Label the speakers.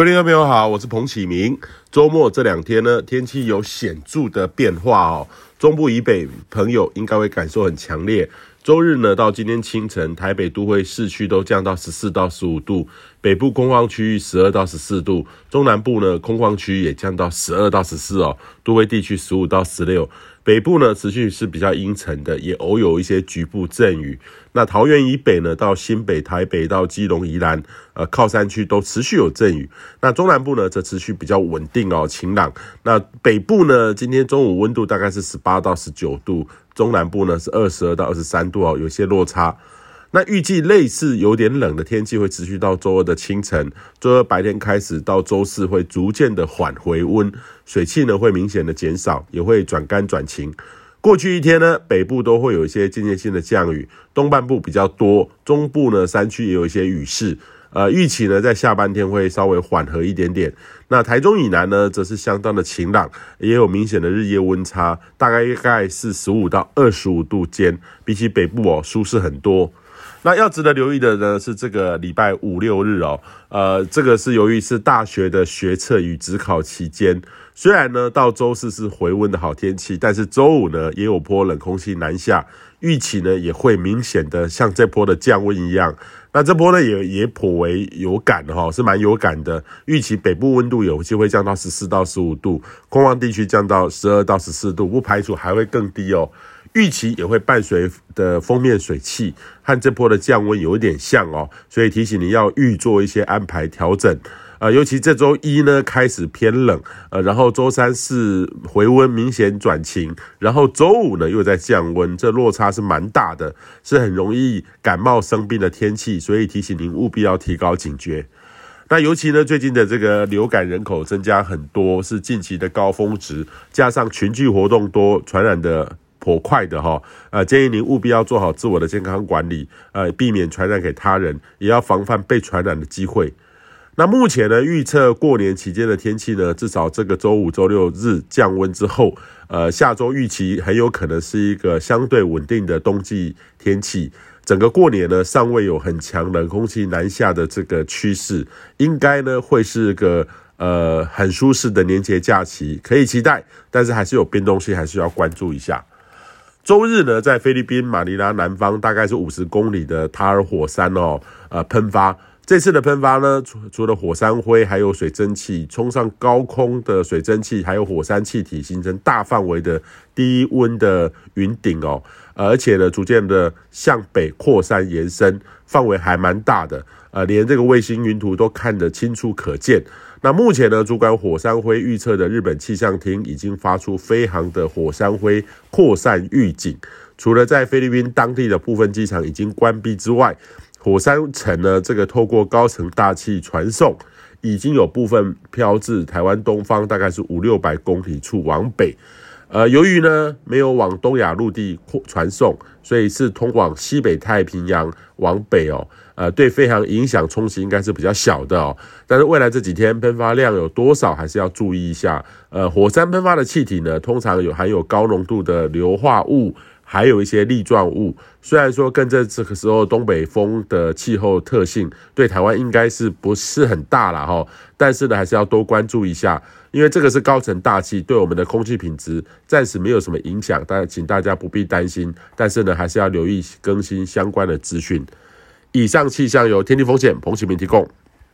Speaker 1: 各位朋友好，我是彭启明。周末这两天呢，天气有显著的变化哦。中部以北朋友应该会感受很强烈。周日呢，到今天清晨，台北都会市区都降到十四到十五度，北部空旷区域十二到十四度，中南部呢，空旷区域也降到十二到十四哦，都会地区十五到十六。北部呢，持续是比较阴沉的，也偶有一些局部阵雨。那桃园以北呢，到新北、台北到基隆、宜兰，呃，靠山区都持续有阵雨。那中南部呢，则持续比较稳定哦，晴朗。那北部呢，今天中午温度大概是十八到十九度，中南部呢是二十二到二十三度哦，有些落差。那预计类似有点冷的天气会持续到周二的清晨，周二白天开始到周四会逐渐的缓回温，水汽呢会明显的减少，也会转干转晴。过去一天呢，北部都会有一些间歇性的降雨，东半部比较多，中部呢山区也有一些雨势。呃，预期呢在下半天会稍微缓和一点点。那台中以南呢，则是相当的晴朗，也有明显的日夜温差，大概大概是十五到二十五度间，比起北部哦舒适很多。那要值得留意的呢，是这个礼拜五六日哦，呃，这个是由于是大学的学测与指考期间，虽然呢到周四是回温的好天气，但是周五呢也有波冷空气南下，预期呢也会明显的像这波的降温一样，那这波呢也也颇为有感哈、是蛮有感的，预期北部温度有机会降到十四到十五度，空旷地区降到十二到十四度，不排除还会更低哦。预期也会伴随的锋面水汽和这波的降温有一点像哦，所以提醒你要预做一些安排调整。呃，尤其这周一呢开始偏冷，呃，然后周三是回温明显转晴，然后周五呢又在降温，这落差是蛮大的，是很容易感冒生病的天气，所以提醒您务必要提高警觉。那尤其呢最近的这个流感人口增加很多，是近期的高峰值，加上群聚活动多，传染的。颇快的哈，呃，建议您务必要做好自我的健康管理，呃，避免传染给他人，也要防范被传染的机会。那目前呢，预测过年期间的天气呢，至少这个周五、周六日降温之后，呃，下周预期很有可能是一个相对稳定的冬季天气。整个过年呢，尚未有很强冷空气南下的这个趋势，应该呢会是个呃很舒适的年节假期，可以期待。但是还是有变动性，还是要关注一下。周日呢，在菲律宾马尼拉南方大概是五十公里的塔尔火山哦，呃，喷发。这次的喷发呢，除除了火山灰，还有水蒸气冲上高空的水蒸气，还有火山气体，形成大范围的低温的云顶哦。而且呢，逐渐的向北扩散延伸，范围还蛮大的。呃，连这个卫星云图都看得清楚可见。那目前呢，主管火山灰预测的日本气象厅已经发出飞航的火山灰扩散预警。除了在菲律宾当地的部分机场已经关闭之外，火山尘呢，这个透过高层大气传送，已经有部分飘至台湾东方，大概是五六百公里处往北。呃，由于呢没有往东亚陆地扩传送，所以是通往西北太平洋往北哦。呃，对飞航影响冲击应该是比较小的哦。但是未来这几天喷发量有多少，还是要注意一下。呃，火山喷发的气体呢，通常有含有高浓度的硫化物。还有一些粒状物，虽然说跟着这个时候东北风的气候特性对台湾应该是不是很大了哈，但是呢还是要多关注一下，因为这个是高层大气，对我们的空气品质暂时没有什么影响，但请大家不必担心，但是呢还是要留意更新相关的资讯。以上气象由天地风险彭启明提供。